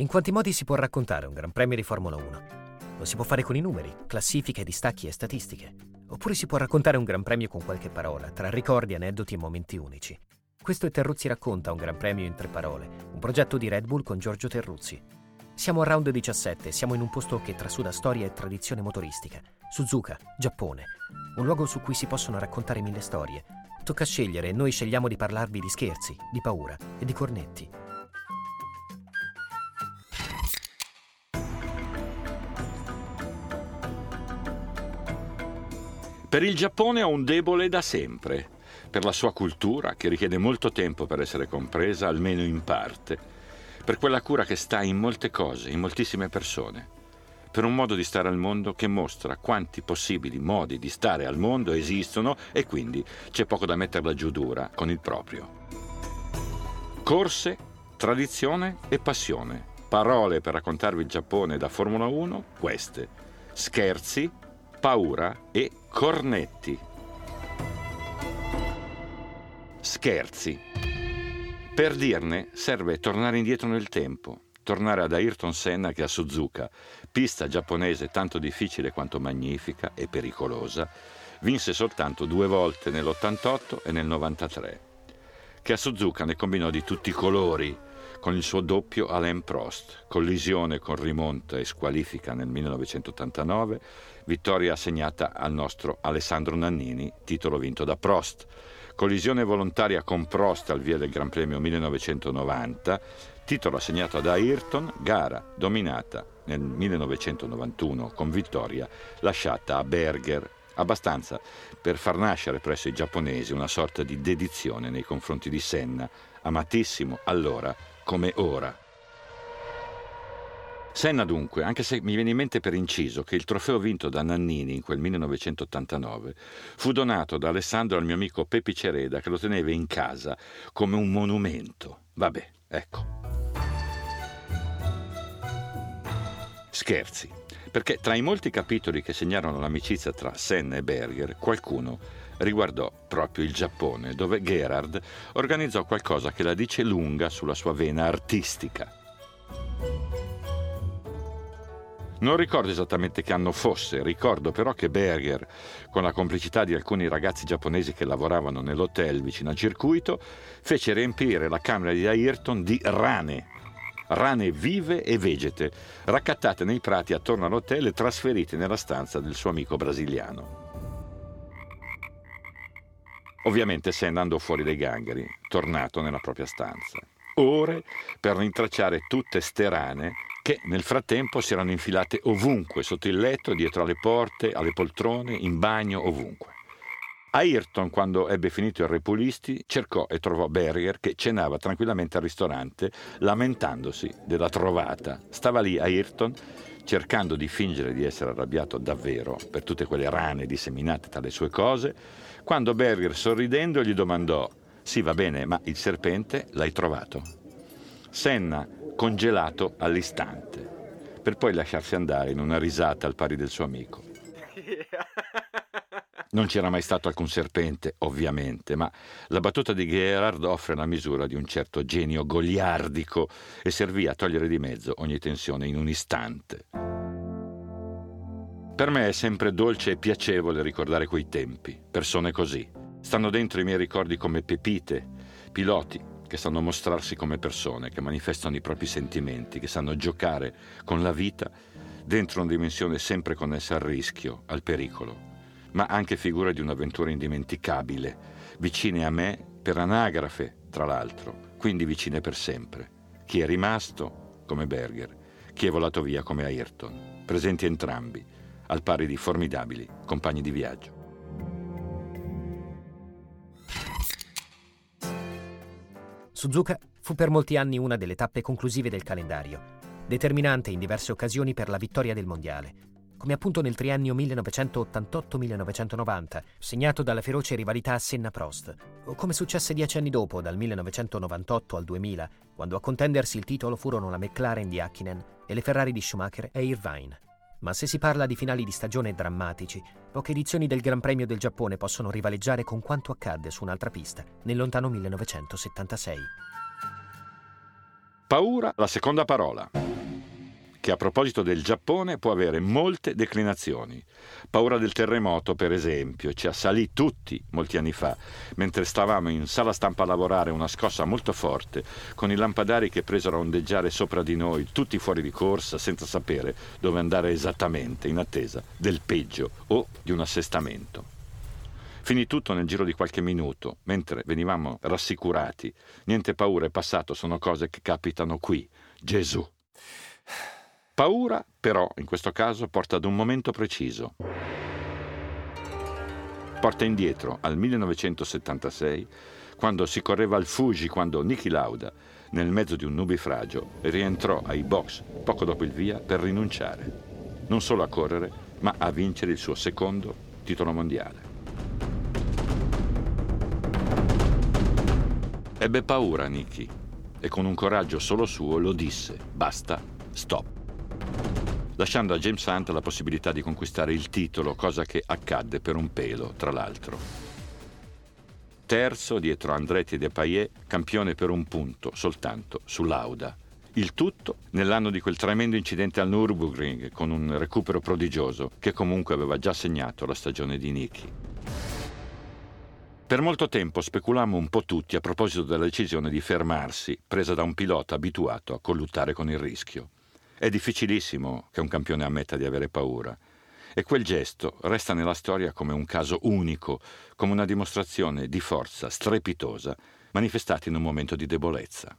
In quanti modi si può raccontare un Gran Premio di Formula 1? Lo si può fare con i numeri, classifiche, distacchi e statistiche. Oppure si può raccontare un Gran Premio con qualche parola, tra ricordi, aneddoti e momenti unici. Questo è Terruzzi racconta un Gran Premio in tre parole, un progetto di Red Bull con Giorgio Terruzzi. Siamo a round 17, siamo in un posto che trasuda storia e tradizione motoristica. Suzuka, Giappone. Un luogo su cui si possono raccontare mille storie. Tocca scegliere e noi scegliamo di parlarvi di scherzi, di paura e di cornetti. Per il Giappone ho un debole da sempre, per la sua cultura, che richiede molto tempo per essere compresa, almeno in parte, per quella cura che sta in molte cose, in moltissime persone, per un modo di stare al mondo che mostra quanti possibili modi di stare al mondo esistono e quindi c'è poco da metterla giù dura con il proprio. Corse, tradizione e passione. Parole per raccontarvi il Giappone da Formula 1, queste. Scherzi, paura e cornetti. Scherzi. Per dirne serve tornare indietro nel tempo, tornare ad Ayrton Senna che a Suzuka, pista giapponese tanto difficile quanto magnifica e pericolosa, vinse soltanto due volte nell'88 e nel 93, che a Suzuka ne combinò di tutti i colori, con il suo doppio Alain Prost, collisione con rimonta e squalifica nel 1989, vittoria assegnata al nostro Alessandro Nannini, titolo vinto da Prost. Collisione volontaria con Prost al via del Gran Premio 1990, titolo assegnato ad Ayrton, gara dominata nel 1991 con vittoria lasciata a Berger, abbastanza per far nascere presso i giapponesi una sorta di dedizione nei confronti di Senna, amatissimo allora come ora. Senna dunque, anche se mi viene in mente per inciso che il trofeo vinto da Nannini in quel 1989 fu donato da Alessandro al mio amico Pepi Cereda che lo teneva in casa come un monumento. Vabbè, ecco. Scherzi, perché tra i molti capitoli che segnarono l'amicizia tra Senna e Berger, qualcuno riguardò proprio il Giappone, dove Gerhard organizzò qualcosa che la dice lunga sulla sua vena artistica. Non ricordo esattamente che anno fosse, ricordo però che Berger, con la complicità di alcuni ragazzi giapponesi che lavoravano nell'hotel vicino al circuito, fece riempire la camera di Ayrton di rane. Rane vive e vegete, raccattate nei prati attorno all'hotel e trasferite nella stanza del suo amico brasiliano. Ovviamente sei andando fuori dai gangheri, tornato nella propria stanza. Ore per rintracciare tutte ste rane che nel frattempo si erano infilate ovunque, sotto il letto, dietro alle porte, alle poltrone, in bagno, ovunque. Ayrton, quando ebbe finito il Repulisti, cercò e trovò Berger che cenava tranquillamente al ristorante, lamentandosi della trovata. Stava lì Ayrton, cercando di fingere di essere arrabbiato davvero per tutte quelle rane disseminate tra le sue cose, quando Berger, sorridendo, gli domandò: Sì, va bene, ma il serpente l'hai trovato? Senna congelato all'istante, per poi lasciarsi andare in una risata al pari del suo amico. Non c'era mai stato alcun serpente, ovviamente, ma la battuta di Gerhard offre la misura di un certo genio goliardico e servì a togliere di mezzo ogni tensione in un istante. Per me è sempre dolce e piacevole ricordare quei tempi, persone così. Stanno dentro i miei ricordi come pepite, piloti che sanno mostrarsi come persone, che manifestano i propri sentimenti, che sanno giocare con la vita dentro una dimensione sempre connessa al rischio, al pericolo, ma anche figure di un'avventura indimenticabile, vicine a me per anagrafe, tra l'altro, quindi vicine per sempre. Chi è rimasto, come Berger, chi è volato via come Ayrton, presenti entrambi, al pari di formidabili compagni di viaggio. Suzuka fu per molti anni una delle tappe conclusive del calendario, determinante in diverse occasioni per la vittoria del mondiale, come appunto nel triennio 1988-1990, segnato dalla feroce rivalità Senna-Prost, o come successe dieci anni dopo, dal 1998 al 2000, quando a contendersi il titolo furono la McLaren di Hakkinen e le Ferrari di Schumacher e Irvine. Ma se si parla di finali di stagione drammatici, poche edizioni del Gran Premio del Giappone possono rivaleggiare con quanto accadde su un'altra pista nel lontano 1976. Paura, la seconda parola. Che a proposito del Giappone può avere molte declinazioni. Paura del terremoto, per esempio, ci assalì tutti molti anni fa, mentre stavamo in sala stampa a lavorare una scossa molto forte, con i lampadari che presero a ondeggiare sopra di noi, tutti fuori di corsa, senza sapere dove andare esattamente, in attesa del peggio o di un assestamento. Finì tutto nel giro di qualche minuto, mentre venivamo rassicurati. Niente paura, è passato, sono cose che capitano qui. Gesù. Paura, però, in questo caso, porta ad un momento preciso. Porta indietro al 1976, quando si correva al Fuji, quando Niki Lauda, nel mezzo di un nubifragio, rientrò ai box poco dopo il via per rinunciare. Non solo a correre, ma a vincere il suo secondo titolo mondiale. Ebbe paura Nicky e con un coraggio solo suo lo disse, basta, stop. Lasciando a James Hunt la possibilità di conquistare il titolo, cosa che accadde per un pelo, tra l'altro. Terzo dietro Andretti e Payet, campione per un punto soltanto su Lauda. Il tutto nell'anno di quel tremendo incidente al Nürburgring con un recupero prodigioso che comunque aveva già segnato la stagione di Nicky. Per molto tempo speculammo un po' tutti a proposito della decisione di fermarsi, presa da un pilota abituato a colluttare con il rischio. È difficilissimo che un campione ammetta di avere paura. E quel gesto resta nella storia come un caso unico, come una dimostrazione di forza strepitosa manifestata in un momento di debolezza.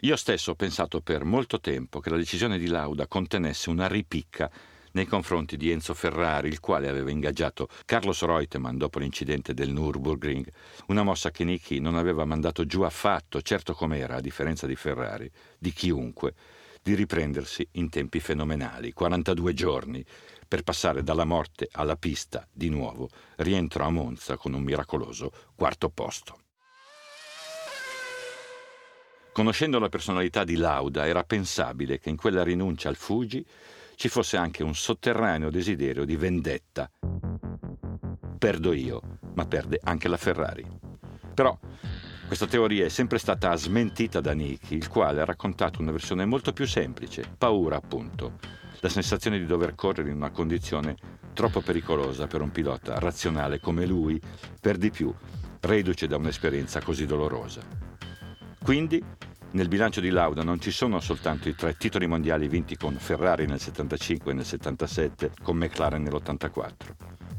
Io stesso ho pensato per molto tempo che la decisione di Lauda contenesse una ripicca nei confronti di Enzo Ferrari, il quale aveva ingaggiato Carlos Reutemann dopo l'incidente del Nürburgring, una mossa che Nicky non aveva mandato giù affatto, certo com'era, a differenza di Ferrari, di chiunque, di riprendersi in tempi fenomenali, 42 giorni, per passare dalla morte alla pista di nuovo, rientro a Monza con un miracoloso quarto posto. Conoscendo la personalità di Lauda, era pensabile che in quella rinuncia al Fuji ci fosse anche un sotterraneo desiderio di vendetta. Perdo io, ma perde anche la Ferrari. Però questa teoria è sempre stata smentita da Nicky, il quale ha raccontato una versione molto più semplice, paura appunto, la sensazione di dover correre in una condizione troppo pericolosa per un pilota razionale come lui, per di più, reduce da un'esperienza così dolorosa. Quindi nel bilancio di Lauda non ci sono soltanto i tre titoli mondiali vinti con Ferrari nel 75 e nel 77, con McLaren nell'84.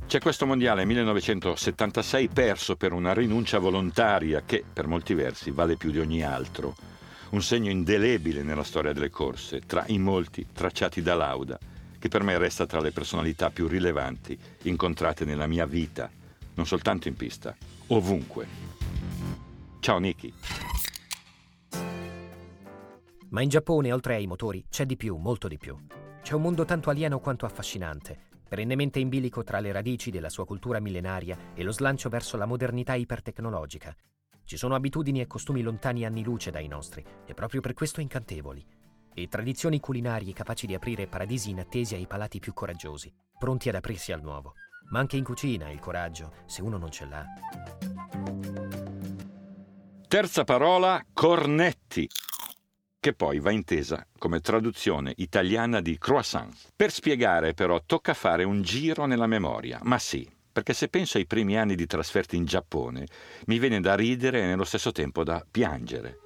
C'è questo mondiale 1976 perso per una rinuncia volontaria che, per molti versi, vale più di ogni altro. Un segno indelebile nella storia delle corse, tra i molti tracciati da Lauda, che per me resta tra le personalità più rilevanti incontrate nella mia vita, non soltanto in pista, ovunque. Ciao Nicky. Ma in Giappone, oltre ai motori, c'è di più, molto di più. C'è un mondo tanto alieno quanto affascinante, perennemente in bilico tra le radici della sua cultura millenaria e lo slancio verso la modernità ipertecnologica. Ci sono abitudini e costumi lontani anni luce dai nostri, e proprio per questo incantevoli. E tradizioni culinarie capaci di aprire paradisi inattesi ai palati più coraggiosi, pronti ad aprirsi al nuovo. Ma anche in cucina il coraggio, se uno non ce l'ha. Terza parola, cornetti che poi va intesa come traduzione italiana di croissant. Per spiegare però tocca fare un giro nella memoria, ma sì, perché se penso ai primi anni di trasferta in Giappone, mi viene da ridere e nello stesso tempo da piangere.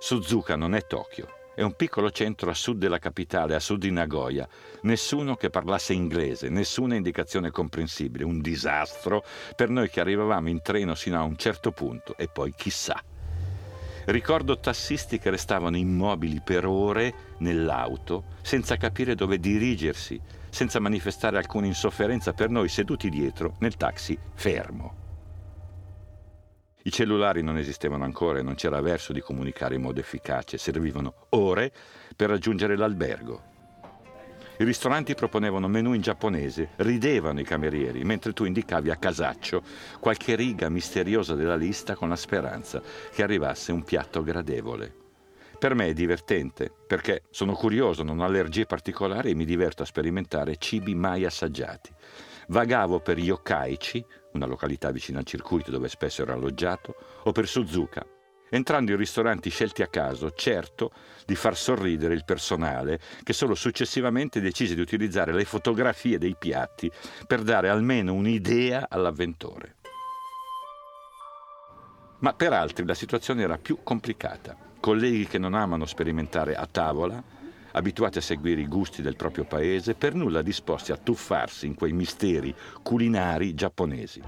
Suzuka non è Tokyo, è un piccolo centro a sud della capitale, a sud di Nagoya. Nessuno che parlasse inglese, nessuna indicazione comprensibile, un disastro per noi che arrivavamo in treno sino a un certo punto e poi chissà. Ricordo tassisti che restavano immobili per ore nell'auto, senza capire dove dirigersi, senza manifestare alcuna insofferenza per noi seduti dietro nel taxi fermo. I cellulari non esistevano ancora e non c'era verso di comunicare in modo efficace, servivano ore per raggiungere l'albergo. I ristoranti proponevano menù in giapponese, ridevano i camerieri, mentre tu indicavi a casaccio qualche riga misteriosa della lista con la speranza che arrivasse un piatto gradevole. Per me è divertente, perché sono curioso, non ho allergie particolari e mi diverto a sperimentare cibi mai assaggiati. Vagavo per Yokkaichi, una località vicina al circuito dove spesso ero alloggiato, o per Suzuka, entrando in ristoranti scelti a caso, certo di far sorridere il personale, che solo successivamente decise di utilizzare le fotografie dei piatti per dare almeno un'idea all'avventore. Ma per altri la situazione era più complicata. Colleghi che non amano sperimentare a tavola, abituati a seguire i gusti del proprio paese, per nulla disposti a tuffarsi in quei misteri culinari giapponesi.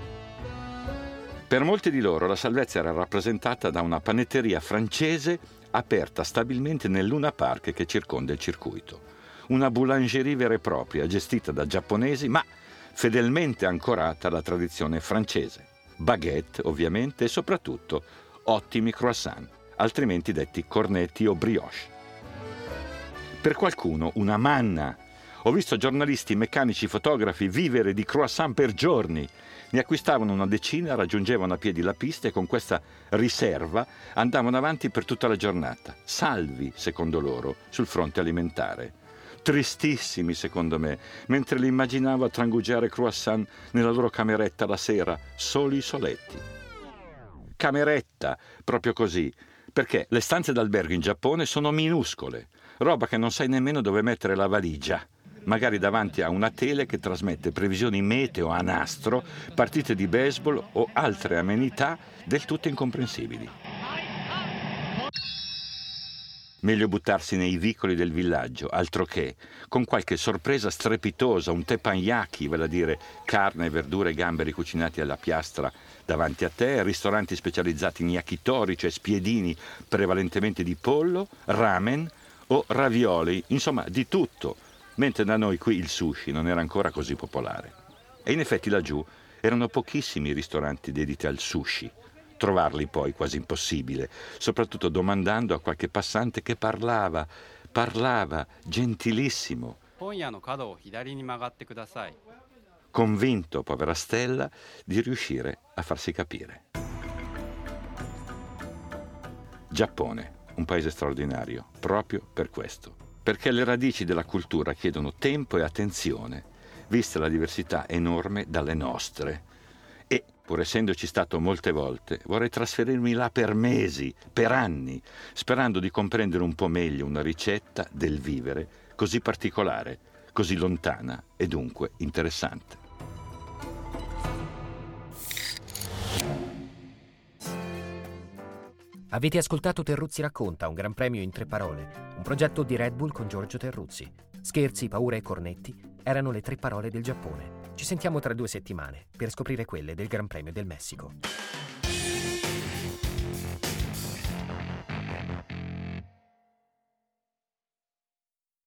Per molti di loro la salvezza era rappresentata da una panetteria francese aperta stabilmente nel Luna Park che circonda il circuito. Una boulangerie vera e propria, gestita da giapponesi, ma fedelmente ancorata alla tradizione francese. Baguette, ovviamente, e soprattutto ottimi croissant, altrimenti detti cornetti o brioche. Per qualcuno una manna. Ho visto giornalisti, meccanici, fotografi vivere di croissant per giorni. Ne acquistavano una decina, raggiungevano a piedi la pista e con questa riserva andavano avanti per tutta la giornata. Salvi, secondo loro, sul fronte alimentare. Tristissimi, secondo me, mentre li immaginavo a trangugiare croissant nella loro cameretta la sera, soli soletti. Cameretta, proprio così, perché le stanze d'albergo in Giappone sono minuscole roba che non sai nemmeno dove mettere la valigia magari davanti a una tele che trasmette previsioni meteo a nastro, partite di baseball o altre amenità del tutto incomprensibili. Meglio buttarsi nei vicoli del villaggio, altro che, con qualche sorpresa strepitosa, un teppanyaki, vale a dire carne, verdure e gamberi cucinati alla piastra davanti a te, ristoranti specializzati in yakitori, cioè spiedini prevalentemente di pollo, ramen, o ravioli, insomma di tutto, mentre da noi qui il sushi non era ancora così popolare. E in effetti laggiù erano pochissimi i ristoranti dediti al sushi. Trovarli poi quasi impossibile, soprattutto domandando a qualche passante che parlava, parlava, gentilissimo. Convinto, povera Stella, di riuscire a farsi capire. Giappone un paese straordinario, proprio per questo. Perché le radici della cultura chiedono tempo e attenzione, vista la diversità enorme dalle nostre. E, pur essendoci stato molte volte, vorrei trasferirmi là per mesi, per anni, sperando di comprendere un po' meglio una ricetta del vivere così particolare, così lontana e dunque interessante. Avete ascoltato Terruzzi racconta, un gran premio in tre parole, un progetto di Red Bull con Giorgio Terruzzi. Scherzi, paura e cornetti erano le tre parole del Giappone. Ci sentiamo tra due settimane per scoprire quelle del Gran Premio del Messico.